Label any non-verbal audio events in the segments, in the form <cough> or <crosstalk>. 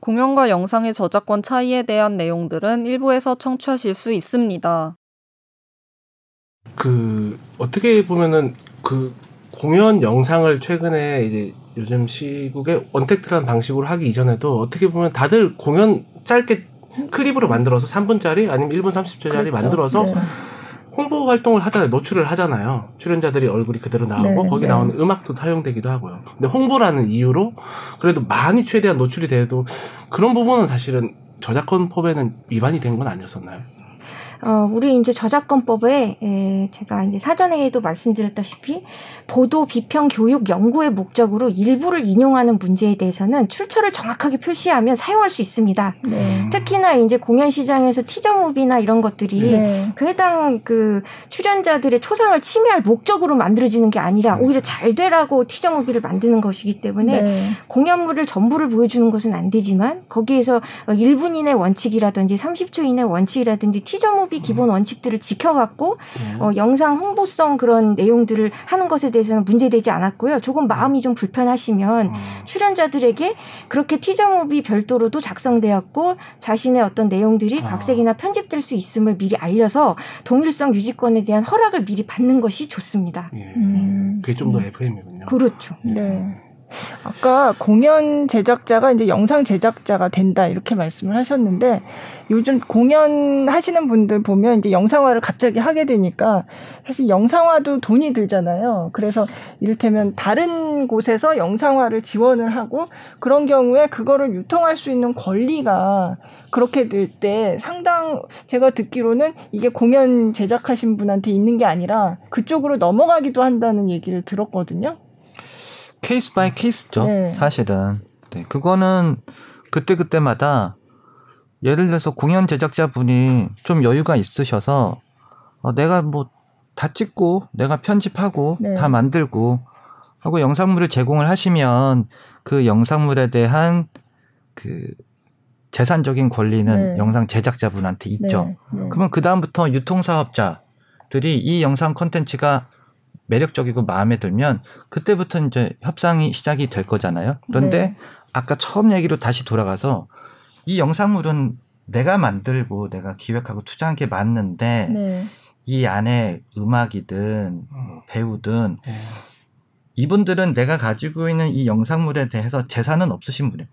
공연과 영상의 저작권 차이에 대한 내용들은 일부에서 청취하실 수 있습니다. 그 어떻게 보면은 그 공연 영상을 최근에 이제 요즘 시국에 언택트라는 방식으로 하기 이전에도 어떻게 보면 다들 공연 짧게 클립으로 만들어서 3분짜리 아니면 1분 30초짜리 그렇죠. 만들어서 네. 홍보 활동을 하잖아요. 노출을 하잖아요. 출연자들이 얼굴이 그대로 나오고 네, 거기 네. 나오는 음악도 사용되기도 하고요. 근데 홍보라는 이유로 그래도 많이 최대한 노출이 돼도 그런 부분은 사실은 저작권 법에는 위반이 된 건 아니었었나요? 어, 우리 이제 저작권법에 에, 제가 이제 사전에도 말씀드렸다시피 보도, 비평, 교육, 연구의 목적으로 일부를 인용하는 문제에 대해서는 출처를 정확하게 표시하면 사용할 수 있습니다. 네. 특히나 이제 공연 시장에서 티저 무비나 이런 것들이 네. 그 해당 그 출연자들의 초상을 침해할 목적으로 만들어지는 게 아니라 오히려 잘 되라고 티저 무비를 만드는 것이기 때문에 네. 공연물을 전부를 보여주는 것은 안 되지만 거기에서 1분 이내 원칙이라든지 30초 이내 원칙이라든지 티저 무비 기본 원칙들을 지켜갖고 네. 어, 영상 홍보성 그런 내용들을 하는 것에 대해서는 문제되지 않았고요. 조금 마음이 좀 불편하시면 음. 출연자들에게 그렇게 티저무비 별도로도 작성되었고 자신의 어떤 내용들이 아. 각색이나 편집될 수 있음을 미리 알려서 동일성 유지권에 대한 허락을 미리 받는 것이 좋습니다. 예. 음. 그게 좀 더 FM이군요. 그렇죠. 네. 아까 공연 제작자가 이제 영상 제작자가 된다 이렇게 말씀을 하셨는데 요즘 공연 하시는 분들 보면 이제 영상화를 갑자기 하게 되니까 사실 영상화도 돈이 들잖아요. 그래서 이를테면 다른 곳에서 영상화를 지원을 하고 그런 경우에 그거를 유통할 수 있는 권리가 그렇게 될 때 상당 제가 듣기로는 이게 공연 제작하신 분한테 있는 게 아니라 그쪽으로 넘어가기도 한다는 얘기를 들었거든요. case by case죠. 네. 사실은. 네, 그거는 그때 그때마다 예를 들어서 공연 제작자분이 좀 여유가 있으셔서 어, 내가 뭐 다 찍고 내가 편집하고 네. 다 만들고 하고 영상물을 제공을 하시면 그 영상물에 대한 그 재산적인 권리는 네. 영상 제작자분한테 있죠. 네, 네. 그러면 그 다음부터 유통사업자들이 이 영상 컨텐츠가 매력적이고 마음에 들면 그때부터 이제 협상이 시작이 될 거잖아요. 그런데 네. 아까 처음 얘기로 다시 돌아가서 이 영상물은 내가 만들고 내가 기획하고 투자한 게 맞는데 네. 이 안에 음악이든 뭐 배우든 예. 이분들은 내가 가지고 있는 이 영상물에 대해서 재산은 없으신 분이에요.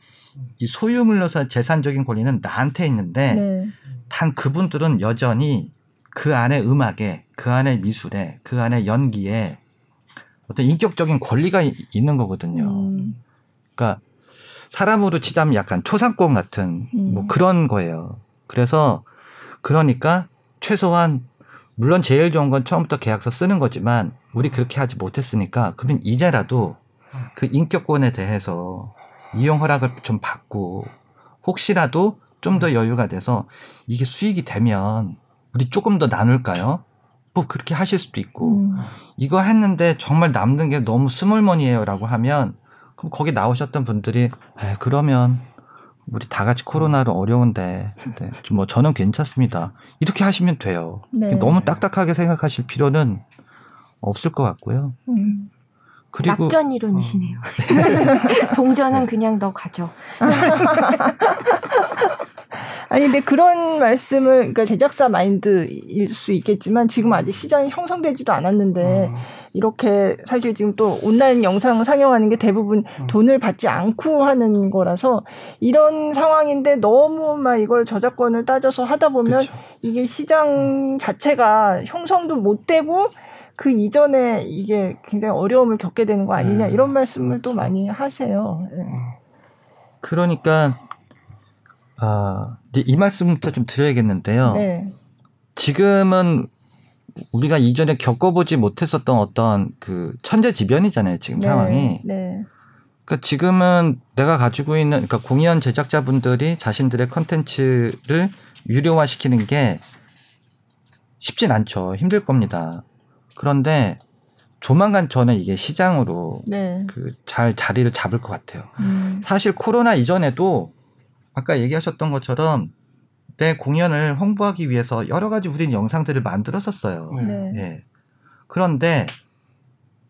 이 소유물로서 재산적인 권리는 나한테 있는데 네. 단 그분들은 여전히 그 안에 음악에, 그 안에 미술에, 그 안에 연기에 어떤 인격적인 권리가 이- 있는 거거든요. 음, 그러니까 사람으로 치자면 약간 초상권 같은 뭐 음. 그런 거예요. 그래서 그러니까 최소한 물론 제일 좋은 건 처음부터 계약서 쓰는 거지만 우리 그렇게 하지 못했으니까 그러면 이제라도 그 인격권에 대해서 이용 허락을 좀 받고 혹시라도 좀 더 여유가 돼서 이게 수익이 되면 우리 조금 더 나눌까요? 뭐 그렇게 하실 수도 있고 음, 이거 했는데 정말 남는 게 너무 small money예요라고 하면 그럼 거기 나오셨던 분들이 에 그러면 우리 다 같이 코로나로 어려운데 네, 좀뭐 저는 괜찮습니다 이렇게 하시면 돼요 네. 너무 딱딱하게 생각하실 필요는 없을 것 같고요 음. 그리고 낙전 이론이시네요. <laughs> <laughs> 동전은 그냥 너 가져. <laughs> 아니 근데 그런 말씀을 그러니까 제작사 마인드일 수 있겠지만 지금 아직 시장이 형성되지도 않았는데 음. 이렇게 사실 지금 또 온라인 영상 상영하는 게 대부분 음. 돈을 받지 않고 하는 거라서 이런 상황인데 너무 막 이걸 저작권을 따져서 하다 보면 그쵸. 이게 시장 자체가 형성도 못 되고 그 이전에 이게 굉장히 어려움을 겪게 되는 거 아니냐 음, 이런 말씀을 또 그렇죠. 많이 하세요. 예. 그러니까 아 이제 이 말씀부터 좀 드려야겠는데요 네. 지금은 우리가 이전에 겪어보지 못했었던 어떤 그 천재지변이잖아요 지금 네. 상황이 네. 그러니까 지금은 내가 가지고 있는 그러니까 공연 제작자분들이 자신들의 컨텐츠를 유료화시키는 게 쉽진 않죠. 힘들 겁니다. 그런데 조만간 저는 이게 시장으로 네. 그잘 자리를 잡을 것 같아요. 음. 사실 코로나 이전에도 아까 얘기하셨던 것처럼 내 공연을 홍보하기 위해서 여러 가지 우리는 영상들을 만들었었어요. 네. 네. 예. 그런데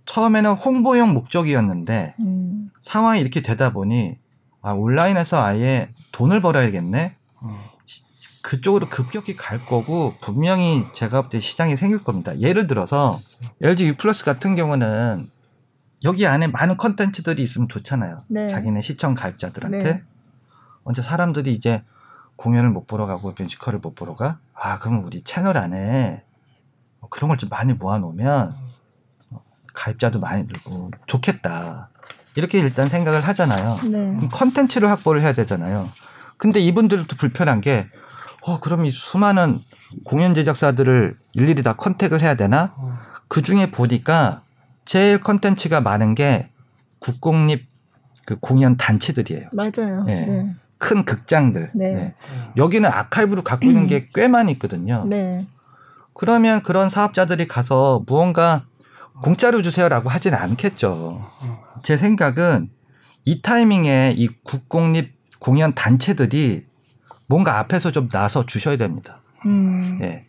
처음에는 홍보용 목적이었는데 음. 상황이 이렇게 되다 보니 아 온라인에서 아예 돈을 벌어야겠네. 음. 그쪽으로 급격히 갈 거고 분명히 제가 볼 때 시장이 생길 겁니다. 예를 들어서 LG U 플러스 같은 경우는 여기 안에 많은 컨텐츠들이 있으면 좋잖아요. 네. 자기네 시청 가입자들한테 네. 먼저 사람들이 이제 공연을 못 보러 가고 뮤지컬을 못 보러 가. 아 그러면 우리 채널 안에 뭐 그런 걸 좀 많이 모아놓으면 어, 가입자도 많이 늘고 좋겠다. 이렇게 일단 생각을 하잖아요. 네. 컨텐츠를 확보를 해야 되잖아요. 근데 이분들도 불편한 게, 어, 그럼 이 수많은 공연 제작사들을 일일이 다 contact을 해야 되나? 음. 그 중에 보니까 제일 컨텐츠가 많은 게 국공립 그 공연 단체들이에요. 맞아요. 네. 네. 큰 극장들. 네. 네. 여기는 아카이브로 갖고 있는 게 꽤 많이 있거든요. 네. 그러면 그런 사업자들이 가서 무언가 공짜로 주세요라고 하지는 않겠죠. 제 생각은 이 타이밍에 이 국공립 공연 단체들이 뭔가 앞에서 좀 나서 주셔야 됩니다. 음. 예.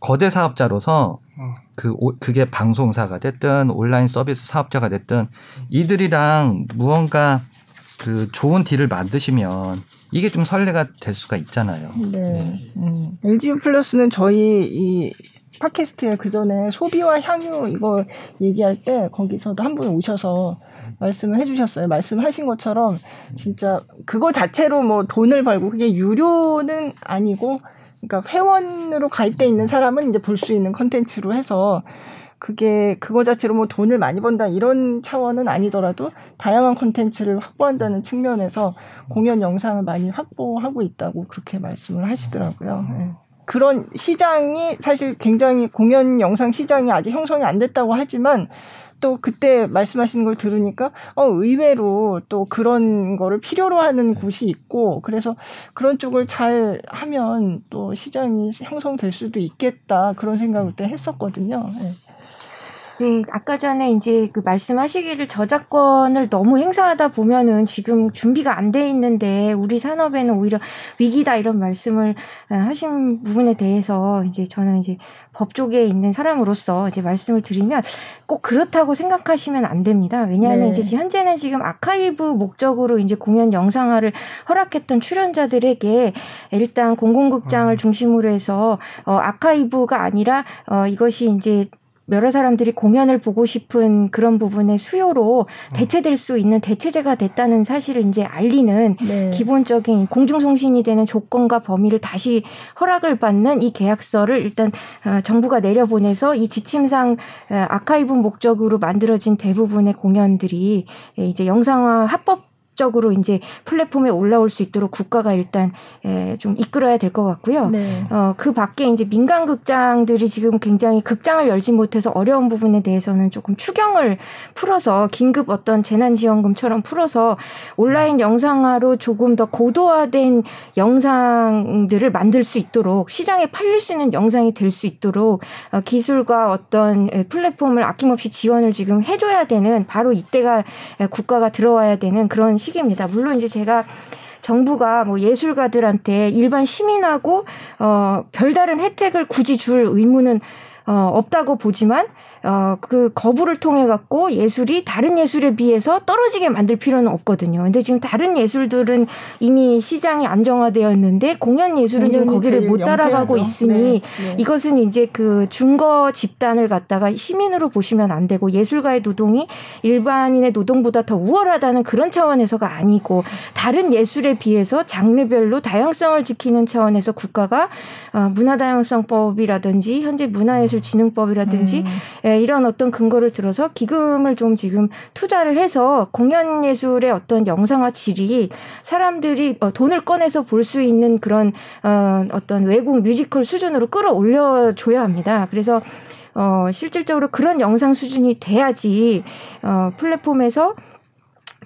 거대 사업자로서 음. 그 오- 그게 방송사가 됐든 온라인 서비스 사업자가 됐든 이들이랑 무언가 그 좋은 딜을 만드시면 이게 좀 선례가 될 수가 있잖아요. 네. 음. LG 플러스는 저희 이 팟캐스트에 그 전에 소비와 향유 이거 얘기할 때 거기서도 한 분 오셔서 말씀을 해주셨어요. 말씀하신 것처럼 진짜 그거 자체로 뭐 돈을 벌고 그게 유료는 아니고 그러니까 회원으로 가입돼 있는 사람은 이제 볼 수 있는 컨텐츠로 해서 그게 그거 자체로 뭐 돈을 많이 번다 이런 차원은 아니더라도 다양한 콘텐츠를 확보한다는 측면에서 공연 영상을 많이 확보하고 있다고 그렇게 말씀을 하시더라고요. 네. 그런 시장이 사실 굉장히 공연 영상 시장이 아직 형성이 안 됐다고 하지만 또 그때 말씀하시는 걸 들으니까 어 의외로 또 그런 거를 필요로 하는 곳이 있고 그래서 그런 쪽을 잘 하면 또 시장이 형성될 수도 있겠다 그런 생각을 그때 했었거든요. 네. 네, 아까 전에 이제 그 말씀하시기를 저작권을 너무 행사하다 보면은 지금 준비가 안 돼 있는데 우리 산업에는 오히려 위기다 이런 말씀을 어, 하신 부분에 대해서 이제 저는 이제 법 쪽에 있는 사람으로서 이제 말씀을 드리면 꼭 그렇다고 생각하시면 안 됩니다. 왜냐하면 네. 이제 현재는 지금 아카이브 목적으로 이제 공연 영상화를 허락했던 출연자들에게 일단 공공극장을 중심으로 해서 어, 아카이브가 아니라 어, 이것이 이제 여러 사람들이 공연을 보고 싶은 그런 부분의 수요로 대체될 수 있는 대체제가 됐다는 사실을 이제 알리는 네. 기본적인 공중송신이 되는 조건과 범위를 다시 허락을 받는 이 계약서를 일단 어, 정부가 내려보내서 이 지침상 어, 아카이브 목적으로 만들어진 대부분의 공연들이 예, 이제 영상화 합법 적으로 이제 플랫폼에 올라올 수 있도록 국가가 일단 에, 좀 이끌어야 될 것 같고요. 네. 어, 그 밖에 이제 민간 극장들이 지금 굉장히 극장을 열지 못해서 어려운 부분에 대해서는 조금 추경을 풀어서 긴급 어떤 재난지원금처럼 풀어서 온라인 영상화로 조금 더 고도화된 영상들을 만들 수 있도록 시장에 팔릴 수 있는 영상이 될 수 있도록 어, 기술과 어떤 에, 플랫폼을 아낌없이 지원을 지금 해줘야 되는 바로 이때가 에, 국가가 들어와야 되는 그런 시 기입니다. 물론 이제 제가 정부가 뭐 예술가들한테 일반 시민하고 어 별다른 혜택을 굳이 줄 의무는 어 없다고 보지만 어 그 거부를 통해 갖고 예술이 다른 예술에 비해서 떨어지게 만들 필요는 없거든요. 근데 지금 다른 예술들은 이미 시장이 안정화되어 있는데 공연 예술은 지금 거기를 못 따라가고 영세하죠. 있으니 네, 네. 이것은 이제 그 준거 집단을 갖다가 시민으로 보시면 안 되고 예술가의 노동이 일반인의 노동보다 더 우월하다는 그런 차원에서가 아니고 다른 예술에 비해서 장르별로 다양성을 지키는 차원에서 국가가 어, 문화다양성법이라든지 현재 문화예술 진흥법이라든지 음. 예, 이런 어떤 근거를 들어서 기금을 좀 지금 투자를 해서 공연 예술의 어떤 영상화 질이 사람들이 어, 돈을 꺼내서 볼 수 있는 그런 어, 어떤 외국 뮤지컬 수준으로 끌어올려 줘야 합니다. 그래서 어, 실질적으로 그런 영상 수준이 돼야지 어, 플랫폼에서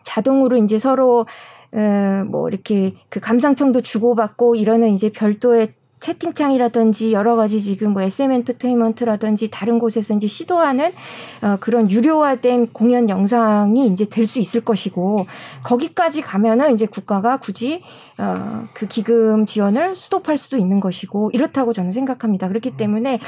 자동으로 이제 서로 어, 뭐 이렇게 그 감상평도 주고받고 이러는 이제 별도의 채팅창이라든지 여러 가지 지금 뭐 SM 엔터테인먼트라든지 다른 곳에서 이제 시도하는 어, 그런 유료화된 공연 영상이 이제 될 수 있을 것이고 거기까지 가면은 이제 국가가 굳이 어, 그 기금 지원을 스톱할 수도 있는 것이고 이렇다고 저는 생각합니다. 그렇기 때문에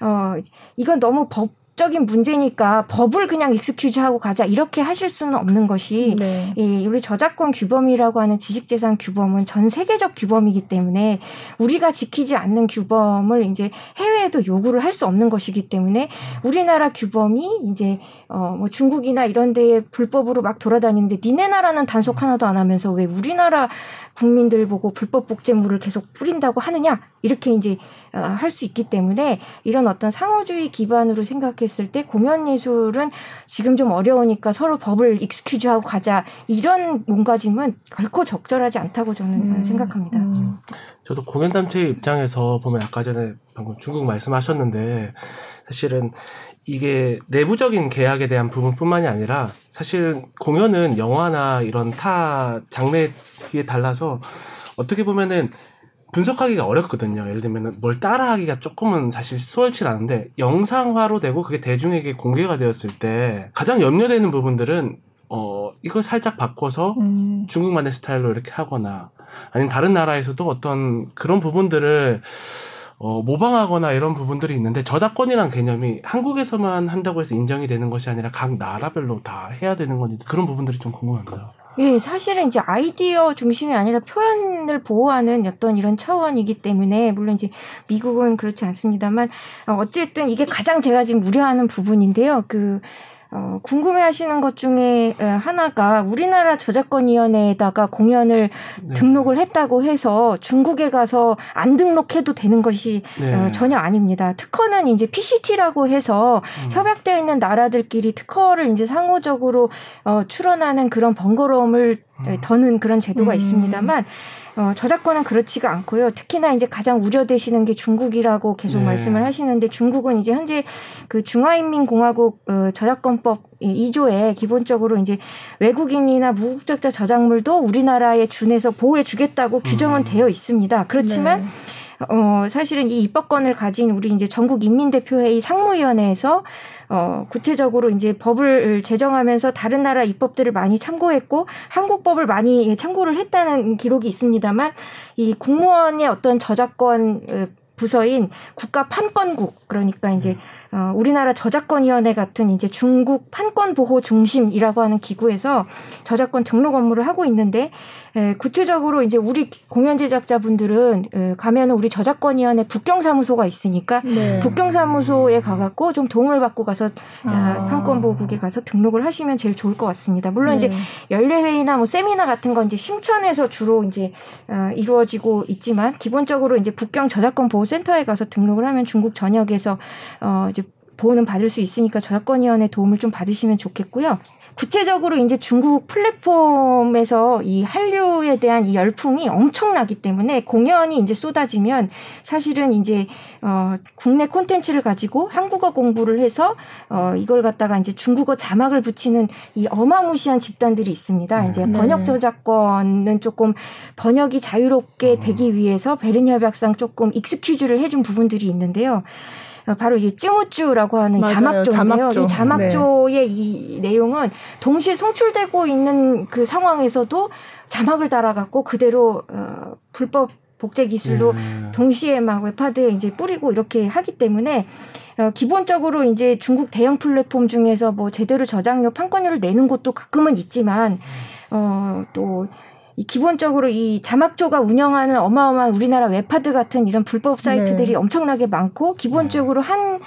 어, 이건 너무 법 법적인 문제니까 법을 그냥 익스큐즈하고 가자 이렇게 하실 수는 없는 것이 네. 이 우리 저작권 규범이라고 하는 지식재산 규범은 전 세계적 규범이기 때문에 우리가 지키지 않는 규범을 이제 해외에도 요구를 할 수 없는 것이기 때문에 우리나라 규범이 이제 어뭐 중국이나 이런 데에 불법으로 막 돌아다니는데 니네 나라는 단속 하나도 안 하면서 왜 우리나라 국민들 보고 불법 복제물을 계속 뿌린다고 하느냐 이렇게 이제 어, 할 수 있기 때문에 이런 어떤 상호주의 기반으로 생각했을 때 공연 예술은 지금 좀 어려우니까 서로 법을 익스큐즈하고 가자 이런 몸가짐은 결코 적절하지 않다고 저는 음, 생각합니다. 음. 저도 공연 단체 입장에서 보면 아까 전에 방금 중국 말씀하셨는데 사실은 이게 내부적인 계약에 대한 부분뿐만이 아니라 사실 공연은 영화나 이런 타 장르에 달라서 어떻게 보면은 분석하기가 어렵거든요. 예를 들면 뭘 따라하기가 조금은 사실 수월치 않은데 영상화로 되고 그게 대중에게 공개가 되었을 때 가장 염려되는 부분들은 어 이걸 살짝 바꿔서 음. 중국만의 스타일로 이렇게 하거나 아니면 다른 나라에서도 어떤 그런 부분들을 어, 모방하거나 이런 부분들이 있는데 저작권이란 개념이 한국에서만 한다고 해서 인정이 되는 것이 아니라 각 나라별로 다 해야 되는 건지 그런 부분들이 좀 궁금합니다. 예, 사실은 이제 아이디어 중심이 아니라 표현을 보호하는 어떤 이런 차원이기 때문에 물론 이제 미국은 그렇지 않습니다만 어, 어쨌든 이게 가장 제가 지금 우려하는 부분인데요. 그 어, 궁금해하시는 것 중에 어, 하나가 우리나라 저작권위원회에다가 공연을 네. 등록을 했다고 해서 중국에 가서 안 등록해도 되는 것이 네. 어, 전혀 아닙니다. 특허는 이제 PCT라고 해서 음. 협약되어 있는 나라들끼리 특허를 이제 상호적으로 어, 출원하는 그런 번거로움을 음. 더는 그런 제도가 음. 있습니다만 어, 저작권은 그렇지가 않고요. 특히나 이제 가장 우려되시는 게 중국이라고 계속 네. 말씀을 하시는데 중국은 이제 현재 그 중화인민공화국 어, 저작권법 2조에 기본적으로 이제 외국인이나 무국적자 저작물도 우리나라에 준해서 보호해 주겠다고 규정은 음. 되어 있습니다. 그렇지만 네. 어, 사실은 이 입법권을 가진 우리 이제 전국 인민대표회의 상무위원회에서 어, 구체적으로 이제 법을 제정하면서 다른 나라 입법들을 많이 참고했고 한국법을 많이 참고를 했다는 기록이 있습니다만 이 국무원의 어떤 저작권 어, 부서인 국가 판권국 그러니까 이제 어, 우리나라 저작권위원회 같은 이제 중국 판권 보호 중심이라고 하는 기구에서 저작권 등록 업무를 하고 있는데 에, 구체적으로 이제 우리 공연 제작자분들은 에, 가면은 우리 저작권위원회 북경사무소가 있으니까 네. 북경사무소에 가갖고 좀 도움을 받고 가서 아. 아, 판권보호국에 가서 등록을 하시면 제일 좋을 것 같습니다. 물론 네. 이제 연례회의나 뭐 세미나 같은 건 이제 심천에서 주로 이제 어, 이루어지고 있지만 기본적으로 이제 북경 저작권 보호센터에 가서 등록을 하면 중국 전역에서 어 이제 보호는 받을 수 있으니까 저작권위원회 도움을 좀 받으시면 좋겠고요. 구체적으로 이제 중국 플랫폼에서 이 한류에 대한 이 열풍이 엄청나기 때문에 공연이 이제 쏟아지면 사실은 이제 어 국내 콘텐츠를 가지고 한국어 공부를 해서 어 이걸 갖다가 이제 중국어 자막을 붙이는 이 어마무시한 집단들이 있습니다. 이제 네. 번역 저작권은 조금 번역이 자유롭게 되기 위해서 베른 협약상 조금 익스큐즈를 해준 부분들이 있는데요. 어, 바로 이제 찌무쭈라고 하는 맞아요. 자막조인데요. 자막조. 이 자막조의 이 내용은 동시에 송출되고 있는 그 상황에서도 자막을 달아갖고 그대로 어, 불법 복제 기술로 네. 동시에 막 웹하드에 이제 뿌리고 이렇게 하기 때문에 어, 기본적으로 이제 중국 대형 플랫폼 중에서 뭐 제대로 저작료 판권료를 내는 곳도 가끔은 있지만 어 또 이 기본적으로 이 자막조가 운영하는 어마어마한 우리나라 웹하드 같은 이런 불법 사이트들이 네. 엄청나게 많고 기본적으로 한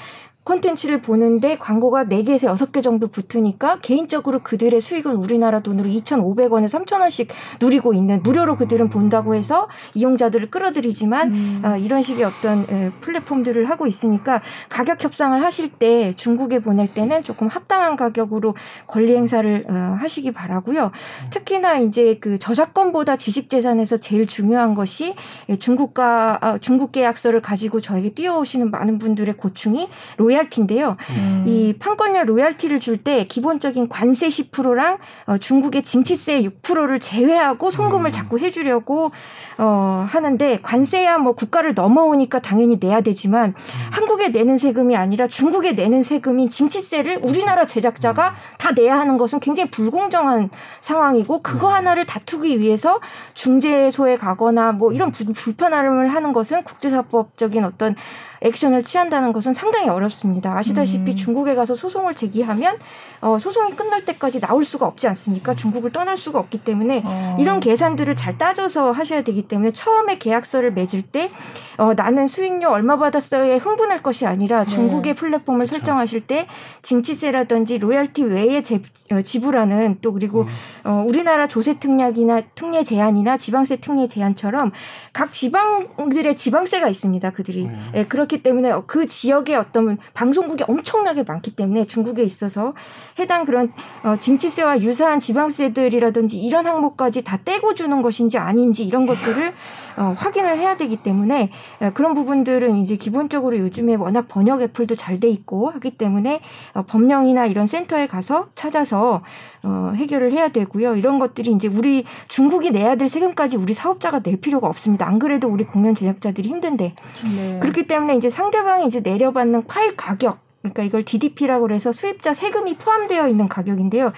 콘텐츠를 보는데 광고가 4개에서 6개 정도 붙으니까 개인적으로 그들의 수익은 우리나라 돈으로 2,500원에 3,000원씩 누리고 있는 무료로 그들은 본다고 해서 이용자들을 끌어들이지만 음. 어, 이런 식의 어떤 에, 플랫폼들을 하고 있으니까 가격 협상을 하실 때 중국에 보낼 때는 조금 합당한 가격으로 권리 행사를 어, 하시기 바라고요. 특히나 이제 그 저작권보다 지식 재산에서 제일 중요한 것이 예, 중국과 아, 중국 계약서를 가지고 저에게 뛰어오시는 많은 분들의 고충이 로 얄티인데요. 음. 이 판권료 로얄티를 줄 때 기본적인 관세 10%랑 어, 중국의 징치세 6%를 제외하고 송금을 음. 자꾸 해주려고 어, 하는데 관세야 뭐 국가를 넘어오니까 당연히 내야 되지만 한국에 내는 세금이 아니라 중국에 내는 세금인 징치세를 우리나라 제작자가 다 내야 하는 것은 굉장히 불공정한 상황이고 그거 하나를 다투기 위해서 중재소에 가거나 뭐 이런 부- 불편함을 하는 것은 국제사법적인 어떤 액션을 취한다는 것은 상당히 어렵습니다. 아시다시피 음. 중국에 가서 소송을 제기하면 어, 소송이 끝날 때까지 나올 수가 없지 않습니까? 중국을 떠날 수가 없기 때문에 어. 이런 계산들을 잘 따져서 하셔야 되기 때문에 처음에 계약서를 맺을 때 어, 나는 수익료 얼마 받았어요에 흥분할 것이 아니라 중국의 플랫폼을 설정하실 때 징치세라든지 로열티 외에 제, 어, 지불하는 또 그리고 어, 우리나라 조세 특약이나 특례 제한이나 지방세 특례 제한처럼 각 지방들의 지방세가 있습니다. 그들이 음. 예, 그렇기 때문에 그 지역의 어떤 방송국이 엄청나게 많기 때문에 중국에 있어서 해당 그런 어, 징치세와 유사한 지방세들이라든지 이런 항목까지 다 떼고 주는 것인지 아닌지 이런 것들을 어, 확인을 해야 되기 때문에 예, 그런 부분들은 이제 기본적으로 요즘에 워낙 번역 애플도 잘 돼 있고 하기 때문에 어, 법령이나 이런 센터에 가서 찾아서 어, 해결을 해야 되고요. 이런 것들이 이제 우리 중국이 내야 될 세금까지 우리 사업자가 낼 필요가 없습니다. 안 그래도 우리 공연 제작자들이 힘든데 네. 그렇기 때문에 이제 상대방이 이제 내려받는 파일 가격, 그러니까 이걸 DDP라고 해서 수입자 세금이 포함되어 있는 가격인데요.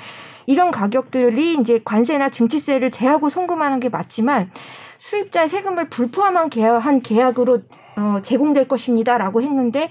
이런 가격들이 이제 관세나 증치세를 제하고 송금하는 게 맞지만 수입자의 세금을 불포함한 계약, 한 계약으로 어, 제공될 것입니다라고 했는데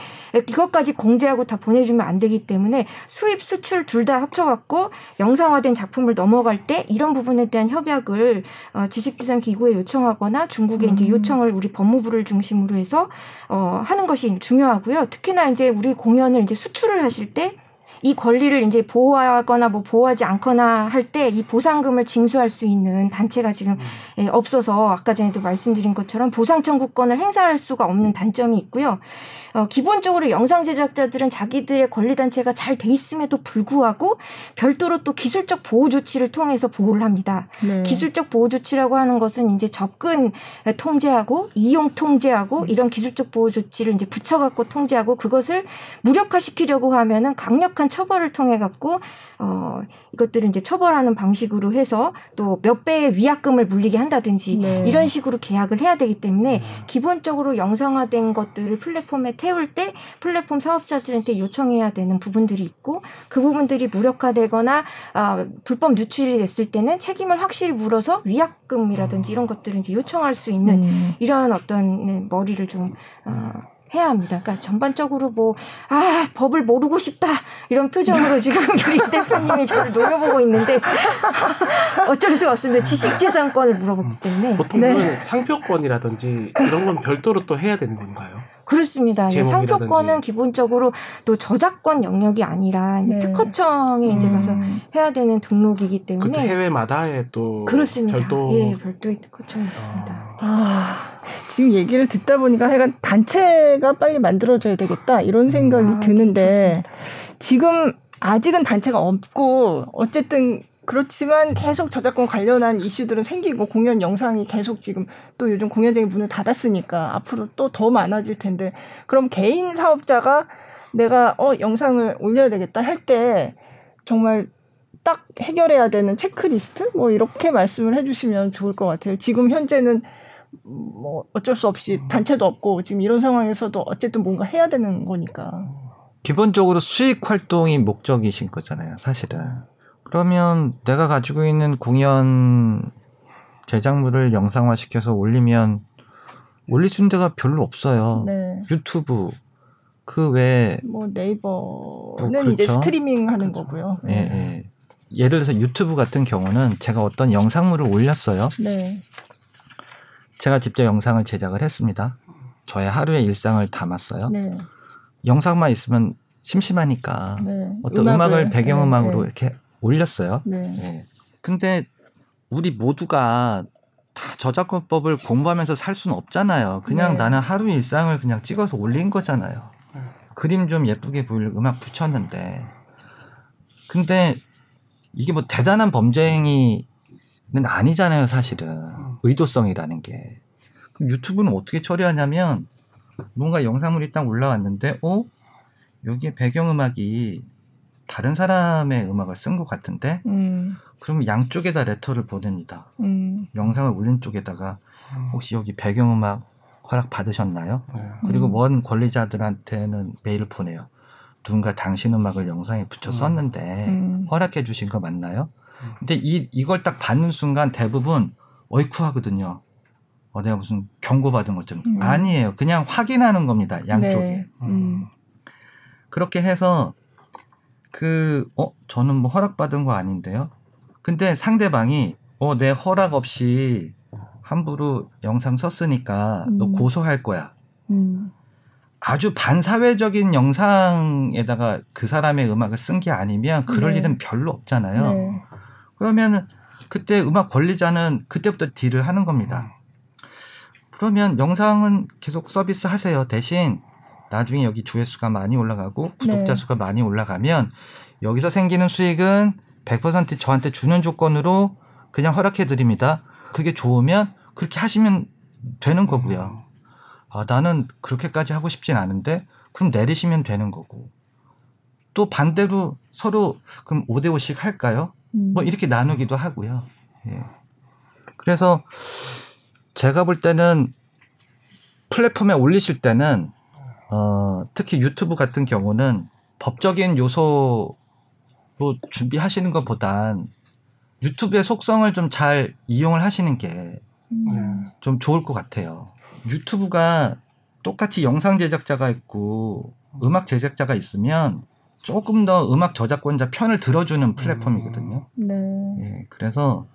이것까지 공제하고 다 보내주면 안 되기 때문에 수입 수출 둘 다 합쳐갖고 영상화된 작품을 넘어갈 때 이런 부분에 대한 협약을 어, 지식기상 기구에 요청하거나 중국에 이제 음. 요청을 우리 법무부를 중심으로 해서 어, 하는 것이 중요하고요. 특히나 이제 우리 공연을 이제 수출을 하실 때 이 권리를 이제 보호하거나 뭐 보호하지 않거나 할 때 이 보상금을 징수할 수 있는 단체가 지금 예, 없어서 아까 전에도 말씀드린 것처럼 보상 청구권을 행사할 수가 없는 단점이 있고요. 어, 기본적으로 영상 제작자들은 자기들의 권리 단체가 잘 돼 있음에도 불구하고 별도로 또 기술적 보호 조치를 통해서 보호를 합니다. 네. 기술적 보호 조치라고 하는 것은 이제 접근 통제하고 이용 통제하고 이런 기술적 보호 조치를 이제 붙여갖고 통제하고 그것을 무력화시키려고 하면은 강력한 처벌을 통해 갖고 어 이것들을 이제 처벌하는 방식으로 해서 또 몇 배의 위약금을 물리게 한다든지 네. 이런 식으로 계약을 해야 되기 때문에 기본적으로 영상화된 것들을 플랫폼에 태울 때 플랫폼 사업자들한테 요청해야 되는 부분들이 있고 그 부분들이 무력화되거나 아, 불법 누출이 됐을 때는 책임을 확실히 물어서 위약금이라든지 이런 것들을 이제 요청할 수 있는 음. 이런 어떤 네, 머리를 좀 어, 해야 합니다. 그러니까 전반적으로 뭐 아 법을 모르고 싶다 이런 표정으로 <laughs> 지금 우리 대표님이 저를 노려보고 있는데 어쩔 수가 없습니다. 지식재산권을 물어보기 때문에 보통 네. 은 상표권이라든지 이런 건 별도로 또 해야 되는 건가요? 그렇습니다. 예, 제목이라든지. 상표권은 기본적으로 또 저작권 영역이 아니라 네. 특허청에 이제 가서 음. 해야 되는 등록이기 때문에 해외마다의 또 그렇습니다. 별도 예, 별도의 특허청이 있습니다. 아, 지금 얘기를 듣다 보니까 하여간 단체가 빨리 만들어져야 되겠다 이런 생각이 아, 드는데 지금 아직은 단체가 없고 어쨌든 그렇지만 계속 저작권 관련한 이슈들은 생기고 공연 영상이 계속 지금 또 요즘 공연장이 문을 닫았으니까 앞으로 또 더 많아질 텐데 그럼 개인 사업자가 내가 어 영상을 올려야 되겠다 할 때 정말 딱 해결해야 되는 체크리스트 뭐 이렇게 말씀을 해주시면 좋을 것 같아요. 지금 현재는 뭐 어쩔 수 없이 단체도 없고 지금 이런 상황에서도 어쨌든 뭔가 해야 되는 거니까. 기본적으로 수익 활동이 목적이신 거잖아요, 사실은. 그러면 내가 가지고 있는 공연 제작물을 영상화 시켜서 올리면 올릴 수 있는 데가 별로 없어요. 네. 유튜브 그 외에 뭐 네이버는 뭐, 이제 그렇죠. 스트리밍 하는 그렇죠. 거고요. 예, 예. 예를 들어서 유튜브 같은 경우는 제가 어떤 영상물을 올렸어요. 네. 제가 직접 영상을 제작을 했습니다. 저의 하루의 일상을 담았어요. 네. 영상만 있으면 심심하니까 네. 어떤 음악을, 배경음악으로 이렇게 올렸어요. 네. 네. 예. 근데 우리 모두가 다 저작권법을 공부하면서 살 수는 없잖아요. 그냥 네. 나는 하루 일상을 그냥 찍어서 올린 거잖아요. 네. 그림 좀 예쁘게 보일 음악 붙였는데. 근데 이게 뭐 대단한 범죄행위는 아니잖아요, 사실은. 의도성이라는 게. 그럼 유튜브는 어떻게 처리하냐면 뭔가 영상물이 딱 올라왔는데, 어? 여기에 배경음악이 다른 사람의 음악을 쓴 것 같은데? 음. 그러면 양쪽에다 레터를 보냅니다. 음. 영상을 올린 쪽에다가 혹시 여기 배경음악 허락 받으셨나요? 네. 그리고 음. 원 권리자들한테는 메일을 보내요. 누군가 당신 음악을 영상에 붙여 음. 썼는데 음. 허락해 주신 거 맞나요? 음. 근데 이 이걸 딱 받는 순간 대부분 어이쿠 하거든요. 어, 내가 무슨 경고받은 것처럼 음. 아니에요. 그냥 확인하는 겁니다. 양쪽에. 네. 음. 그렇게 해서 그, 어, 저는 뭐 허락받은 거 아닌데요? 근데 상대방이, 어, 내 허락 없이 함부로 영상 썼으니까 너 음. 고소할 거야. 음. 아주 반사회적인 영상에다가 그 사람의 음악을 쓴 게 아니면 그럴 네. 일은 별로 없잖아요. 네. 그러면 그때 음악 권리자는 그때부터 딜을 하는 겁니다. 그러면 영상은 계속 서비스 하세요. 대신 나중에 여기 조회수가 많이 올라가고 구독자 네. 수가 많이 올라가면 여기서 생기는 수익은 100% 저한테 주는 조건으로 그냥 허락해 드립니다. 그게 좋으면 그렇게 하시면 되는 거고요. 아, 나는 그렇게까지 하고 싶진 않은데 그럼 내리시면 되는 거고. 또 반대로 서로 그럼 5대 5씩 할까요? 음. 뭐 이렇게 나누기도 하고요. 예. 그래서 제가 볼 때는 플랫폼에 올리실 때는 어, 특히 유튜브 같은 경우는 법적인 요소로 준비하시는 것보단 유튜브의 속성을 좀 잘 이용을 하시는 게좀 음. 좋을 것 같아요. 유튜브가 똑같이 영상 제작자가 있고 음악 제작자가 있으면 조금 더 음악 저작권자 편을 들어주는 플랫폼이거든요. 네. 예, 그래서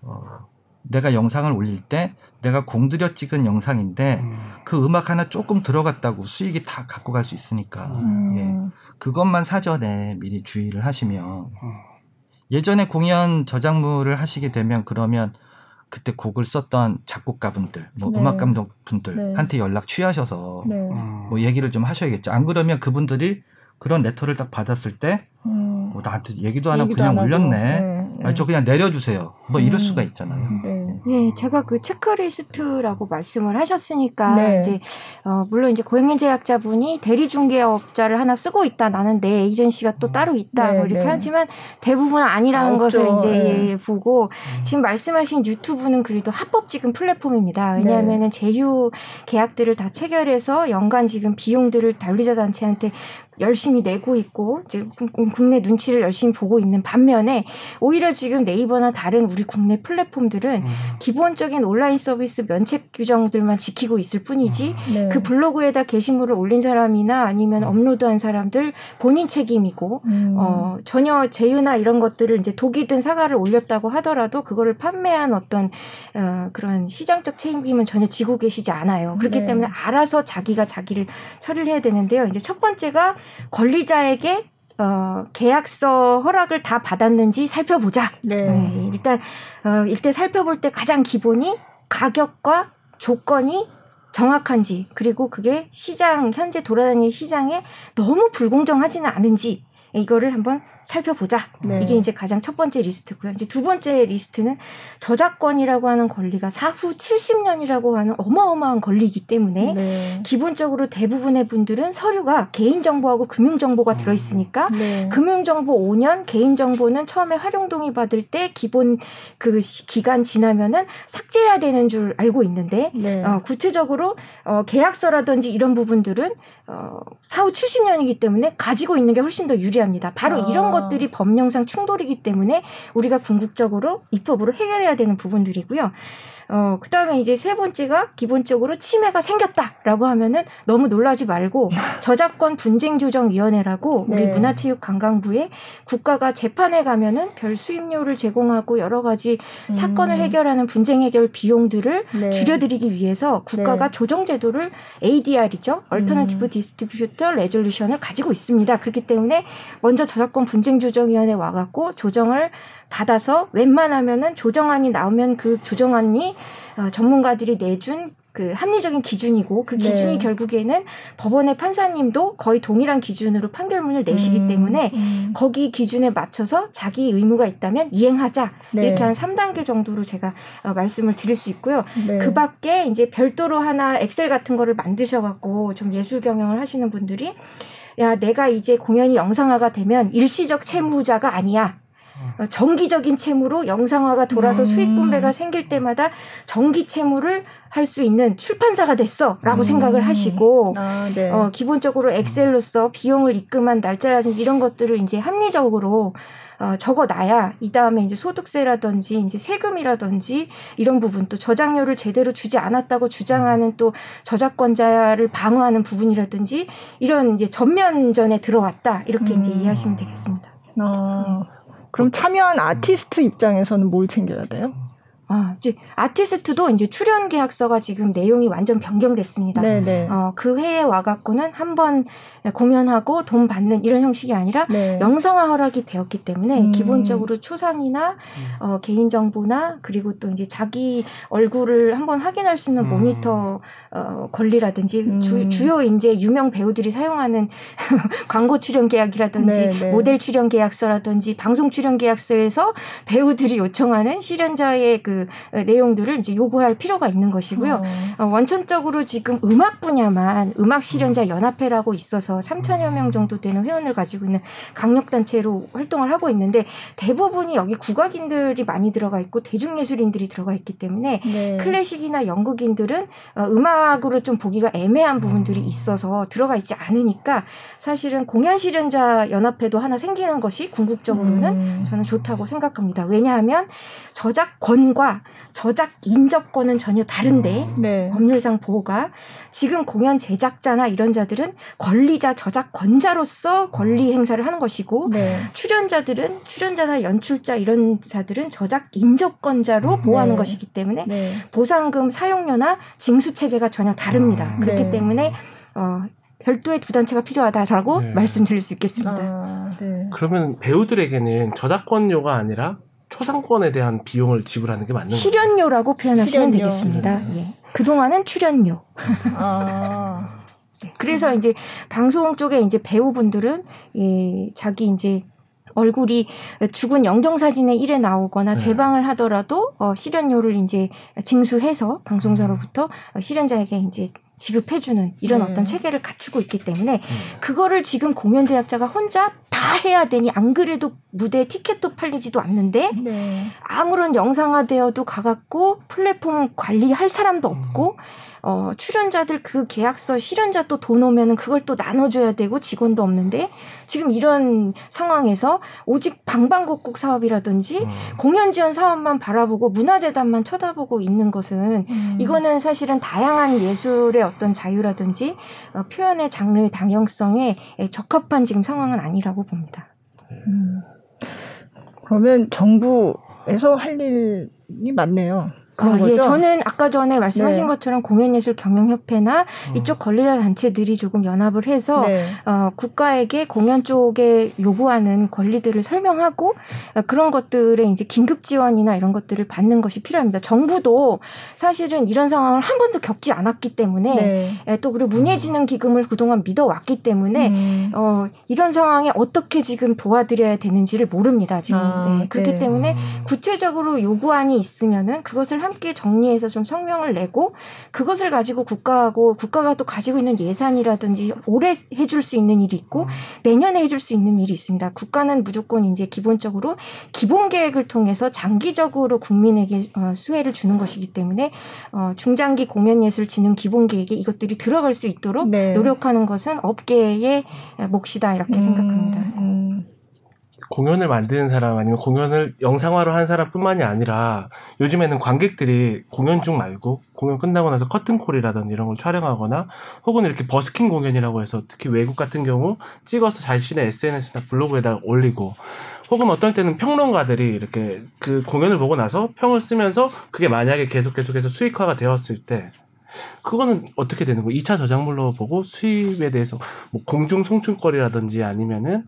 어, 내가 영상을 올릴 때 내가 공들여 찍은 영상인데 그 음악 하나 조금 들어갔다고 수익이 다 갖고 갈 수 있으니까 음. 예, 그것만 사전에 미리 주의를 하시면 예전에 공연 저작물을 하시게 되면 그러면 그때 곡을 썼던 작곡가분들, 뭐 네. 음악 감독분들한테 네. 연락 취하셔서 네. 뭐 얘기를 좀 하셔야겠죠. 안 그러면 그분들이 그런 레터를 딱 받았을 때 음. 뭐 나한테 얘기도 안 하고 얘기도 그냥 안 하고. 올렸네. 네. 아니, 저 그냥 내려주세요. 뭐 이럴 음. 수가 있잖아요. 네. 네, 제가 그 체크리스트라고 말씀을 하셨으니까 네. 이제 어, 물론 이제 고영민 제약자분이 대리 중개업자를 하나 쓰고 있다. 나는 내 에이전시가 또 따로 있다. 네, 뭐 이렇게 네. 하지만 대부분 아니라는 아, 것을. 이제 네. 예, 보고 지금 말씀하신 유튜브는 그래도 합법 지금 플랫폼입니다. 네. 왜냐하면은 제휴 계약들을 다 체결해서 연간 지금 비용들을 관리자 단체한테 열심히 내고 있고 이제 국내 눈치를 열심히 보고 있는 반면에 오히려 지금 네이버나 다른 우리 국내 플랫폼들은 기본적인 온라인 서비스 면책 규정들만 지키고 있을 뿐이지 네. 그 블로그에다 게시물을 올린 사람이나 아니면 업로드한 사람들 본인 책임이고 음. 어, 전혀 제휴나 이런 것들을 이제 독이든 사과를 올렸다고 하더라도 그거를 판매한 어떤 어, 그런 시장적 책임은 전혀 지고 계시지 않아요. 그렇기 네. 때문에 알아서 자기가 자기를 처리를 해야 되는데요. 이제 첫 번째가 권리자에게 어, 계약서 허락을 다 받았는지 살펴보자. 네. 네, 일단 어, 일단 살펴볼 때 가장 기본이 가격과 조건이 정확한지 그리고 그게 시장 현재 돌아다니는 시장에 너무 불공정하지는 않은지 이거를 한번 살펴보자. 네. 이게 이제 가장 첫 번째 리스트고요. 이제 두 번째 리스트는 저작권이라고 하는 권리가 사후 70년이라고 하는 어마어마한 권리이기 때문에 네. 기본적으로 대부분의 분들은 서류가 개인정보하고 금융정보가 들어있으니까 네. 금융정보 5년, 개인정보는 처음에 활용동의 받을 때 기본 그 시- 기간 지나면은 삭제해야 되는 줄 알고 있는데 네. 어, 구체적으로 어, 계약서라든지 이런 부분들은 어, 사후 70년이기 때문에 가지고 있는 게 훨씬 더 유리합니다. 바로 아. 이런 것들이 법령상 충돌이기 때문에 우리가 궁극적으로 입법으로 해결해야 되는 부분들이고요. 어, 그 다음에 이제 세 번째가 기본적으로 침해가 생겼다라고 하면은 너무 놀라지 말고 <laughs> 저작권 분쟁조정위원회라고 우리 네. 문화체육관광부에 국가가 재판에 가면은 별 수임료를 제공하고 여러 가지 음. 사건을 해결하는 분쟁 해결 비용들을 네. 줄여드리기 위해서 국가가 네. 조정제도를 ADR이죠. Alternative 음. Distributor Resolution을 가지고 있습니다. 그렇기 때문에 먼저 저작권 분쟁조정위원회 와갖고 조정을 받아서 웬만하면은 조정안이 나오면 그 조정안이 어, 전문가들이 내준 그 합리적인 기준이고 그 네. 기준이 결국에는 법원의 판사님도 거의 동일한 기준으로 판결문을 내시기 음. 때문에 음. 거기 기준에 맞춰서 자기 의무가 있다면 이행하자 네. 이렇게 한 3단계 정도로 제가 어, 말씀을 드릴 수 있고요. 네. 그 밖에 이제 별도로 하나 엑셀 같은 거를 만드셔 갖고 좀 예술 경영을 하시는 분들이 야 내가 이제 공연이 영상화가 되면 일시적 채무자가 아니야. 어, 정기적인 채무로 영상화가 돌아서 음. 수익 분배가 생길 때마다 정기 채무를 할 수 있는 출판사가 됐어라고 음. 생각을 하시고 아, 네. 어, 기본적으로 엑셀로서 비용을 입금한 날짜라든지 이런 것들을 이제 합리적으로 어, 적어놔야 이 다음에 이제 소득세라든지 이제 세금이라든지 이런 부분 또 저작료를 제대로 주지 않았다고 주장하는 또 저작권자를 방어하는 부분이라든지 이런 이제 전면전에 들어왔다 이렇게 이제 음. 이해하시면 되겠습니다. 어, 그럼 참여한 아티스트 입장에서는 뭘 챙겨야 돼요? 아, 이제 아티스트도 이제 출연 계약서가 지금 내용이 완전 변경됐습니다. 네네. 어, 그 해에 와갖고는 한 번 공연하고 돈 받는 이런 형식이 아니라 네. 영상화 허락이 되었기 때문에 음. 기본적으로 초상이나 어, 개인 정보나 그리고 또 이제 자기 얼굴을 한번 확인할 수 있는 음. 모니터 어, 권리라든지 음. 주, 주요 이제 유명 배우들이 사용하는 <laughs> 광고 출연 계약이라든지 네, 네. 모델 출연 계약서라든지 방송 출연 계약서에서 배우들이 요청하는 실현자의 그 어, 내용들을 이제 요구할 필요가 있는 것이고요. 어. 어, 원천적으로 지금 음악 분야만 음악 실현자 연합회라고 있어서 3천여 명 정도 되는 회원을 가지고 있는 강력 단체로 활동을 하고 있는데 대부분이 여기 국악인들이 많이 들어가 있고 대중예술인들이 들어가 있기 때문에 네. 클래식이나 연극인들은 어, 음악으로 좀 보기가 애매한 부분들이 있어서 들어가 있지 않으니까 사실은 공연 실현자 연합회도 하나 생기는 것이 궁극적으로는 음. 저는 좋다고 생각합니다. 왜냐하면 저작권과 저작 인접권은 전혀 다른데 네. 법률상 보호가 지금 공연 제작자나 이런 자들은 권리자 저작권자로서 권리 행사를 하는 것이고 네. 출연자들은 출연자나 연출자 이런 자들은 저작 인접권자로 보호하는 네. 것이기 때문에 네. 보상금 사용료나 징수 체계가 전혀 다릅니다. 아, 그렇기 네. 때문에 어, 별도의 두 단체가 필요하다라고 네. 말씀드릴 수 있겠습니다. 아, 네. 그러면 배우들에게는 저작권료가 아니라 초상권에 대한 비용을 지불하는 게 맞는 거예요? 실현료라고 표현하시면 실현료. 되겠습니다. 예. 그동안은 출연료. 아. 네. <laughs> 그래서 이제 방송 쪽에 이제 배우분들은 이 자기 이제 얼굴이 죽은 영정 사진에 일에 나오거나 네. 재방을 하더라도 어, 실현료를 이제 징수해서 방송사로부터 어, 실현자에게 이제 지급해주는 이런 네. 어떤 체계를 갖추고 있기 때문에 그거를 지금 공연 제작자가 혼자 다 해야 되니 안 그래도 무대 티켓도 팔리지도 않는데 네. 아무런 영상화되어도 가갖고 플랫폼 관리할 사람도 없고 어, 출연자들 그 계약서 실현자 또 돈 오면은 그걸 또 나눠줘야 되고 직원도 없는데 지금 이런 상황에서 오직 방방곡곡 사업이라든지 음. 공연 지원 사업만 바라보고 문화재단만 쳐다보고 있는 것은 음. 이거는 사실은 다양한 예술의 어떤 자유라든지 어, 표현의 장르의 당형성에 적합한 지금 상황은 아니라고 봅니다. 음. 그러면 정부에서 할 일이 많네요. 그런 아, 예, 거죠? 저는 아까 전에 말씀하신 네. 것처럼 공연예술 경영협회나 음. 이쪽 권리자 단체들이 조금 연합을 해서 네. 어, 국가에게 공연 쪽에 요구하는 권리들을 설명하고 어, 그런 것들의 이제 긴급 지원이나 이런 것들을 받는 것이 필요합니다. 정부도 사실은 이런 상황을 한 번도 겪지 않았기 때문에 네. 예, 또 그리고 문예지능 기금을 그동안 믿어왔기 때문에 음. 어, 이런 상황에 어떻게 지금 도와드려야 되는지를 모릅니다. 지금 아, 네, 그렇기 네. 때문에 음. 구체적으로 요구안이 있으면은 그것을 함께 정리해서 좀 성명을 내고 그것을 가지고 국가하고 국가가 또 가지고 있는 예산이라든지 올해 해줄 수 있는 일이 있고 내년에 해줄 수 있는 일이 있습니다. 국가는 무조건 이제 기본적으로 기본 계획을 통해서 장기적으로 국민에게 어, 수혜를 주는 것이기 때문에 어, 중장기 공연예술진흥 기본 계획에 이것들이 들어갈 수 있도록 네. 노력하는 것은 업계의 몫이다 이렇게 생각합니다. 음. 공연을 만드는 사람 아니면 공연을 영상화로 한 사람뿐만이 아니라 요즘에는 관객들이 공연 중 말고 공연 끝나고 나서 커튼콜이라든지 이런 걸 촬영하거나 혹은 이렇게 버스킹 공연이라고 해서 특히 외국 같은 경우 찍어서 자신의 SNS나 블로그에다 올리고 혹은 어떨 때는 평론가들이 이렇게 그 공연을 보고 나서 평을 쓰면서 그게 만약에 계속 계속해서 수익화가 되었을 때 그거는 어떻게 되는 거예요? 2차 저작물로 보고 수입에 대해서 뭐 공중 송출거리라든지 아니면은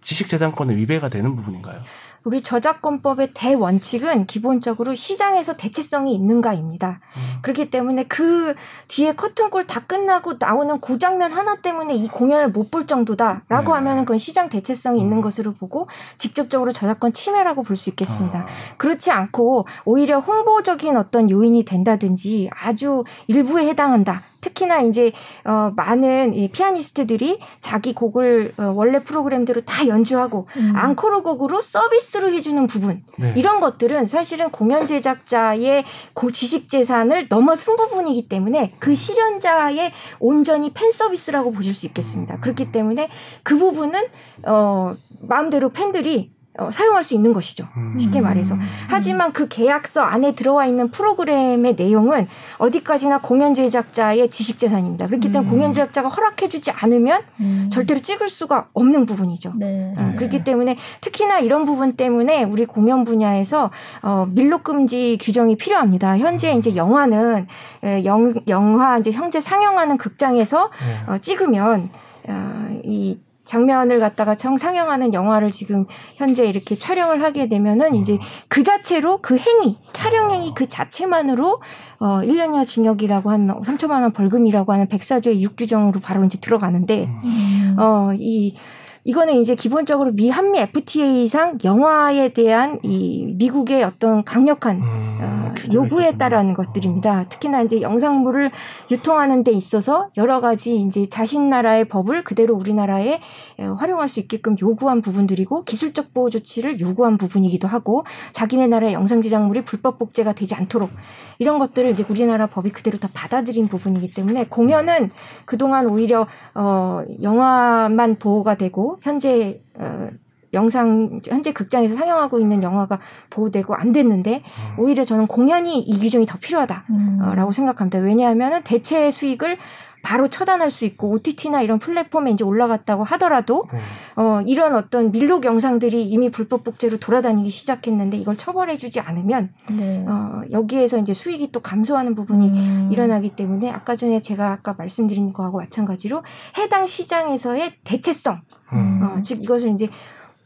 지식재산권의 위배가 되는 부분인가요? 우리 저작권법의 대원칙은 기본적으로 시장에서 대체성이 있는가입니다. 그렇기 때문에 그 뒤에 커튼콜 다 끝나고 나오는 그 장면 하나 때문에 이 공연을 못 볼 정도다라고 네. 하면은 그건 시장 대체성이 있는 음. 것으로 보고 직접적으로 저작권 침해라고 볼 수 있겠습니다. 아, 그렇지 않고 오히려 홍보적인 어떤 요인이 된다든지 아주 일부에 해당한다. 특히나 이제 어 많은 이 피아니스트들이 자기 곡을 어, 원래 프로그램대로 다 연주하고 음. 앙코르 곡으로 서비스로 해주는 부분 네. 이런 것들은 사실은 공연 제작자의 고 지식 재산을 넘어선 부분이기 때문에 그 실현자의 온전히 팬 서비스라고 보실 수 있겠습니다. 그렇기 때문에 그 부분은 어 마음대로 팬들이 어, 사용할 수 있는 것이죠. 음. 쉽게 말해서. 하지만 그 계약서 안에 들어와 있는 프로그램의 내용은 어디까지나 공연 제작자의 지식 재산입니다. 그렇기 때문에 음. 공연 제작자가 허락해 주지 않으면 음. 절대로 찍을 수가 없는 부분이죠. 네. 어, 그렇기 때문에 특히나 이런 부분 때문에 우리 공연 분야에서 어, 밀록 금지 규정이 필요합니다. 현재 이제 영화는 에, 영, 영화 이제 현재 상영하는 극장에서 네. 어, 찍으면 어, 이 장면을 갖다가 청 상영하는 영화를 지금 현재 이렇게 촬영을 하게 되면은 이제 그 자체로 그 행위, 촬영 행위 그 자체만으로 어 1년 이하 징역이라고 한 3천만 원 벌금이라고 하는 백사조의 6규정으로 바로 이제 들어가는데 음. 어, 이, 이거는 이제 기본적으로 미 한미 FTA상 영화에 대한 이 미국의 어떤 강력한 음, 어, 요구에. 따른 것들입니다. 특히나 이제 영상물을 유통하는 데 있어서 여러 가지 이제 자신 나라의 법을 그대로 우리나라에 어, 활용할 수 있게끔 요구한 부분들이고 기술적 보호 조치를 요구한 부분이기도 하고 자기네 나라의 영상 제작물이 불법 복제가 되지 않도록 이런 것들을 이제 우리나라 법이 그대로 다 받아들인 부분이기 때문에 공연은 그동안 오히려 어 영화만 보호가 되고 현재 어 영상 현재 극장에서 상영하고 있는 영화가 보호되고 안 됐는데 오히려 저는 공연이 이 규정이 더 필요하다라고 음. 생각합니다. 왜냐하면 대체 수익을 바로 처단할 수 있고 OTT나 이런 플랫폼에 이제 올라갔다고 하더라도 네. 어 이런 어떤 밀록 영상들이 이미 불법 복제로 돌아다니기 시작했는데 이걸 처벌해주지 않으면 네. 어 여기에서 이제 수익이 또 감소하는 부분이 음. 일어나기 때문에 아까 전에 제가 아까 말씀드린 거하고 마찬가지로 해당 시장에서의 대체성, 음. 어, 즉 이것을 이제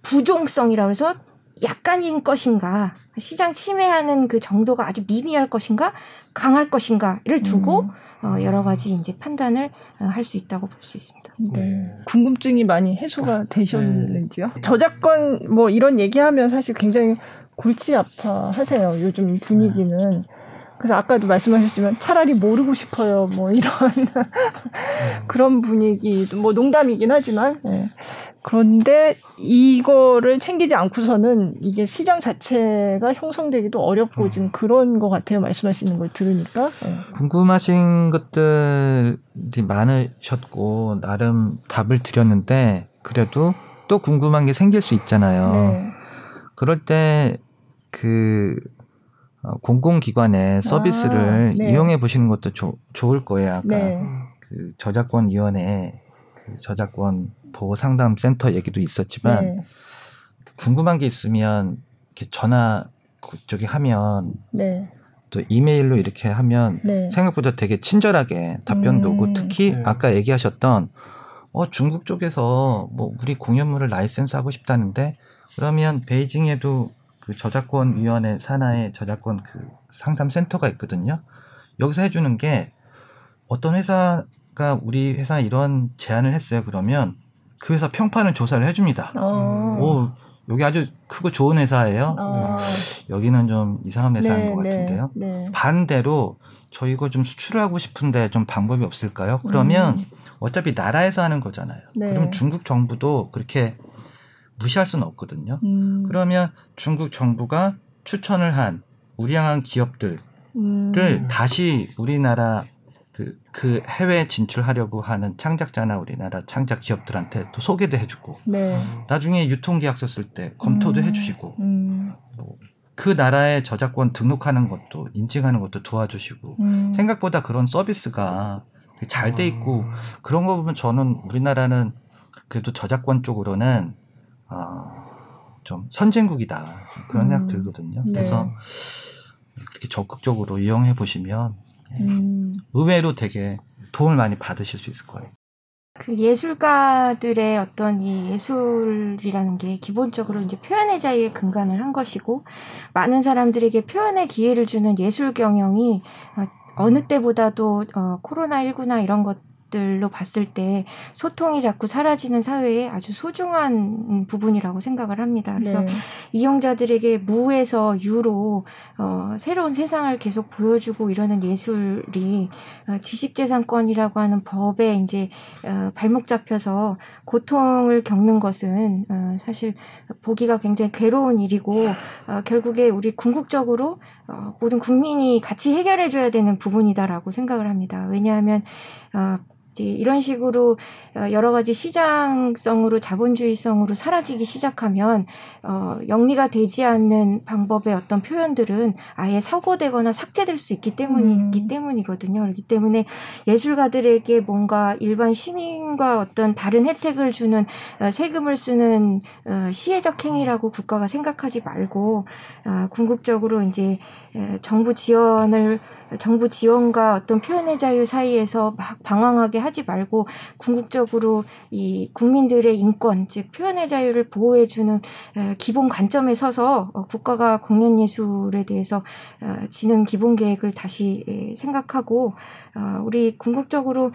부종성이라고 해서 약간인 것인가, 시장 침해하는 그 정도가 아주 미미할 것인가, 강할 것인가를 두고 음. 어, 여러 가지 이제 판단을 어, 할수 있다고 볼 수 있습니다. 네. 궁금증이 많이 해소가 되셨는지요? 저작권 뭐 이런 얘기하면 사실 굉장히 골치 아파하세요. 요즘 분위기는. 그래서 아까도 말씀하셨지만 차라리 모르고 싶어요. 뭐 이런 <laughs> 그런 분위기, 뭐 농담이긴 하지만. 예. 그런데 이거를 챙기지 않고서는 이게 시장 자체가 형성되기도 어렵고 지금 그런 것 같아요. 말씀하시는 걸 들으니까. 예. 궁금하신 것들이 많으셨고 나름 답을 드렸는데 그래도 또 궁금한 게 생길 수 있잖아요. 네. 그럴 때 그 공공기관의 서비스를 아, 네. 이용해 보시는 것도 조- 좋을 거예요. 아까 네. 그 저작권 위원회 그 저작권 보호 상담 센터 얘기도 있었지만 네. 궁금한 게 있으면 이렇게 전화 그쪽에 하면 네. 또 이메일로 이렇게 하면 네. 생각보다 되게 친절하게 답변도 음. 오고 특히 네. 아까 얘기하셨던 어 중국 쪽에서 뭐 우리 공연물을 라이센스 하고 싶다는데 그러면 베이징에도 그 저작권 위원회 산하의 저작권 그 상담 센터가 있거든요. 여기서 해주는 게 어떤 회사가 우리 회사 이런 제안을 했어요. 그러면 그 회사 평판을 조사를 해줍니다. 어. 오 여기 아주 크고 좋은 회사예요. 어. 여기는 좀 이상한 회사인 것 같은데요. 네. 반대로 저 이거 좀 수출하고 싶은데 좀 방법이 없을까요? 그러면 음. 어차피 나라에서 하는 거잖아요. 네. 그럼 중국 정부도 그렇게 무시할 수는 없거든요. 음. 그러면 중국 정부가 추천을 한 우량한 기업들을 음. 다시 우리나라 그, 그 해외 진출하려고 하는 창작자나 우리나라 창작 기업들한테 또 소개도 해주고 네. 나중에 유통계약서 쓸 때 검토도 음. 해주시고 음. 그 나라의 저작권 등록하는 것도 인증하는 것도 도와주시고 음. 생각보다 그런 서비스가 잘 돼 있고 그런 거 보면 저는 우리나라는 그래도 저작권 쪽으로는 어, 좀 선진국이다 그런 음. 생각 들거든요. 네. 그래서 그렇게 적극적으로 이용해 보시면 음. 의외로 되게 도움을 많이 받으실 수 있을 거예요. 그 예술가들의 어떤 이 예술이라는 게 기본적으로 이제 표현의 자유에 근간을 한 것이고 많은 사람들에게 표현의 기회를 주는 예술 경영이 어, 어느 때보다도 어, 코로나 19나 이런 것 들로 봤을 때 소통이 자꾸 사라지는 사회에 아주 소중한 부분이라고 생각을 합니다. 그래서 네. 이용자들에게 무에서 유로 어, 새로운 세상을 계속 보여주고 이러는 예술이 어, 지식재산권이라고 하는 법에 이제 어, 발목 잡혀서 고통을 겪는 것은 어, 사실 보기가 굉장히 괴로운 일이고 어, 결국에 우리 궁극적으로 어, 모든 국민이 같이 해결해줘야 되는 부분이다라고 생각을 합니다. 왜냐하면 어, 이제 이런 식으로 어, 여러 가지 시장성으로 자본주의성으로 사라지기 시작하면 어, 영리가 되지 않는 방법의 어떤 표현들은 아예 사고되거나 삭제될 수 있기 때문이기 음. 때문이거든요. 그렇기 때문에 예술가들에게 뭔가 일반 시민과 어떤 다른 혜택을 주는 어, 세금을 쓰는 어, 시혜적 행위라고 국가가 생각하지 말고 어, 궁극적으로 이제 에, 정부 지원을 정부 지원과 어떤 표현의 자유 사이에서 막 방황하게 하지 말고 궁극적으로 이 국민들의 인권 즉 표현의 자유를 보호해 주는 에, 기본 관점에 서서 어, 국가가 공연 예술에 대해서 어, 지능 기본 계획을 다시 에, 생각하고 어, 우리 궁극적으로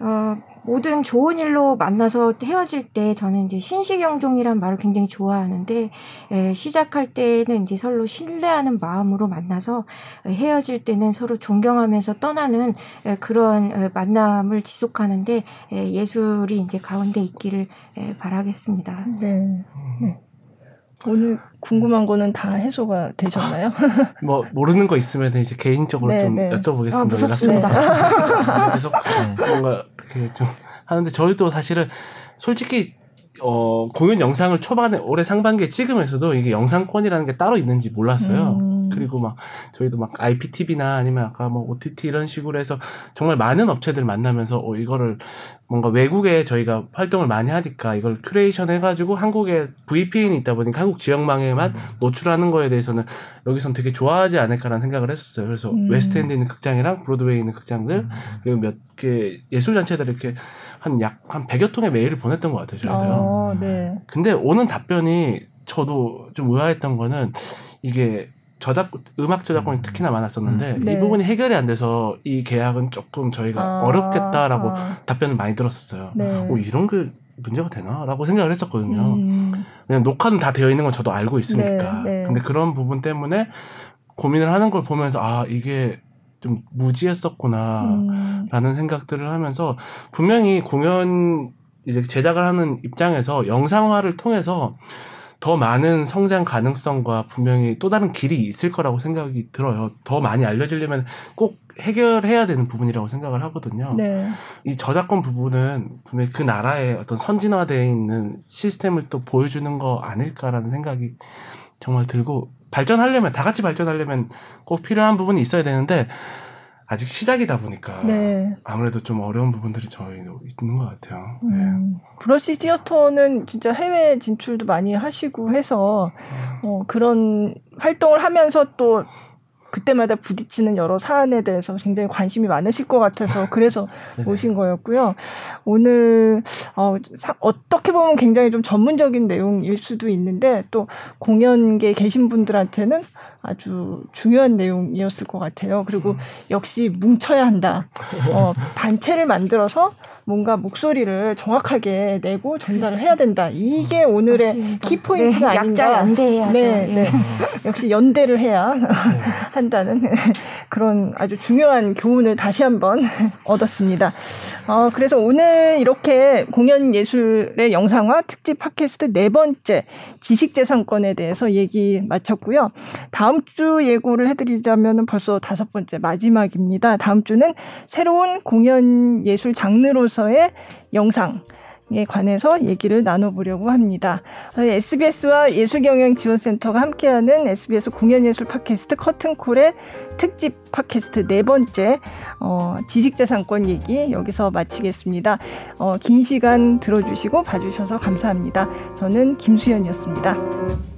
어, 모든 좋은 일로 만나서 헤어질 때 저는 이제 신식영종이란 말을 굉장히 좋아하는데 에, 시작할 때는 이제 서로 신뢰하는 마음으로 만나서 에, 헤어질 때는 서로 존경하면서 떠나는 에, 그런 에, 만남을 지속하는데 에, 예술이 이제 가운데 있기를 에, 바라겠습니다. 네. 네. 오늘 궁금한 거는 다 해소가 되셨나요? <laughs> 뭐 모르는 거 있으면 이제 개인적으로 네, 좀 네. 여쭤보겠습니다. 아, 무섭습니다. <laughs> 계속 네. 뭔가 이렇게 좀 하는데 저희도 사실은 솔직히 어 공연 영상을 초반에 올해 상반기에 찍으면서도 이게 영상권이라는 게 따로 있는지 몰랐어요. 음. 그리고 막 저희도 막 IPTV나 아니면 아까 뭐 OTT 이런 식으로 해서 정말 많은 업체들 만나면서 어 이거를 뭔가 외국에 저희가 활동을 많이 하니까 이걸 큐레이션 해가지고 한국에 VPN이 있다 보니까 한국 지역망에만 노출하는 거에 대해서는 여기선 되게 좋아하지 않을까라는 생각을 했었어요. 그래서 음. 웨스트엔드 있는 극장이랑 브로드웨이 있는 극장들 그리고 몇 개 예술 단체들 이렇게 한 약한 100여 통의 메일을 보냈던 것 같아요. 저희도요. 어, 네. 근데 오는 답변이 저도 좀 의아했던 거는 이게 저작 음악 저작권이 특히나 많았었는데 음. 네. 이 부분이 해결이 안 돼서 이 계약은 조금 저희가 아, 어렵겠다라고 아, 답변을 많이 들었었어요. 네. 어, 이런 게 문제가 되나라고 생각을 했었거든요. 음, 왜냐면 녹화는 다 되어 있는 건 저도 알고 있으니까. 네, 네. 근데 그런 부분 때문에 고민을 하는 걸 보면서 아 이게 좀 무지했었구나. 음, 라는 생각들을 하면서 분명히 공연 이제 제작을 하는 입장에서 영상화를 통해서 더 많은 성장 가능성과 분명히 또 다른 길이 있을 거라고 생각이 들어요. 더 많이 알려지려면 꼭 해결해야 되는 부분이라고 생각을 하거든요. 네. 이 저작권 부분은 분명히 그 나라의 어떤 선진화되어 있는 시스템을 또 보여주는 거 아닐까라는 생각이 정말 들고 발전하려면 다 같이 발전하려면 꼭 필요한 부분이 있어야 되는데 아직 시작이다 보니까 네. 아무래도 좀 어려운 부분들이 저희도 있는 것 같아요. 네. 음, 브러시 시어터는 진짜 해외 진출도 많이 하시고 해서 어, 그런 활동을 하면서 또 그때마다 부딪히는 여러 사안에 대해서 굉장히 관심이 많으실 것 같아서 그래서 <laughs> 네네. 모신 거였고요. 오늘 어, 사- 어떻게 보면 굉장히 좀 전문적인 내용일 수도 있는데 또 공연계에 계신 분들한테는 아주 중요한 내용이었을 것 같아요. 그리고 역시 뭉쳐야 한다. 어, <laughs> 단체를 만들어서 뭔가 목소리를 정확하게 내고 전달을 해야 된다. 이게 오늘의 맞습니다. 키포인트가 네, 아닌가. 약자 연대해야죠. 네, 예. 네. 역시 연대를 해야 <laughs> 한다는 <laughs> 그런 아주 중요한 교훈을 다시 한번 <laughs> 얻었습니다. 어, 그래서 오늘 이렇게 공연 예술의 영상화 특집 팟캐스트 네 번째 지식재산권에 대해서 얘기 마쳤고요. 다음 주 예고를 해드리자면 벌써 다섯 번째 마지막입니다. 다음 주는 새로운 공연 예술 장르로 서의 영상 에 관해서 얘기를 나눠보려고 합니다. SBS와 예술경영지원센터가 함께하는 SBS 공연예술 팟캐스트 커튼콜의 특집 팟캐스트 네 번째 어, 지식재산권 얘기 여기서 마치겠습니다. 어, 긴 시간 들어주시고 봐주셔서 감사합니다. 저는 김수현이었습니다.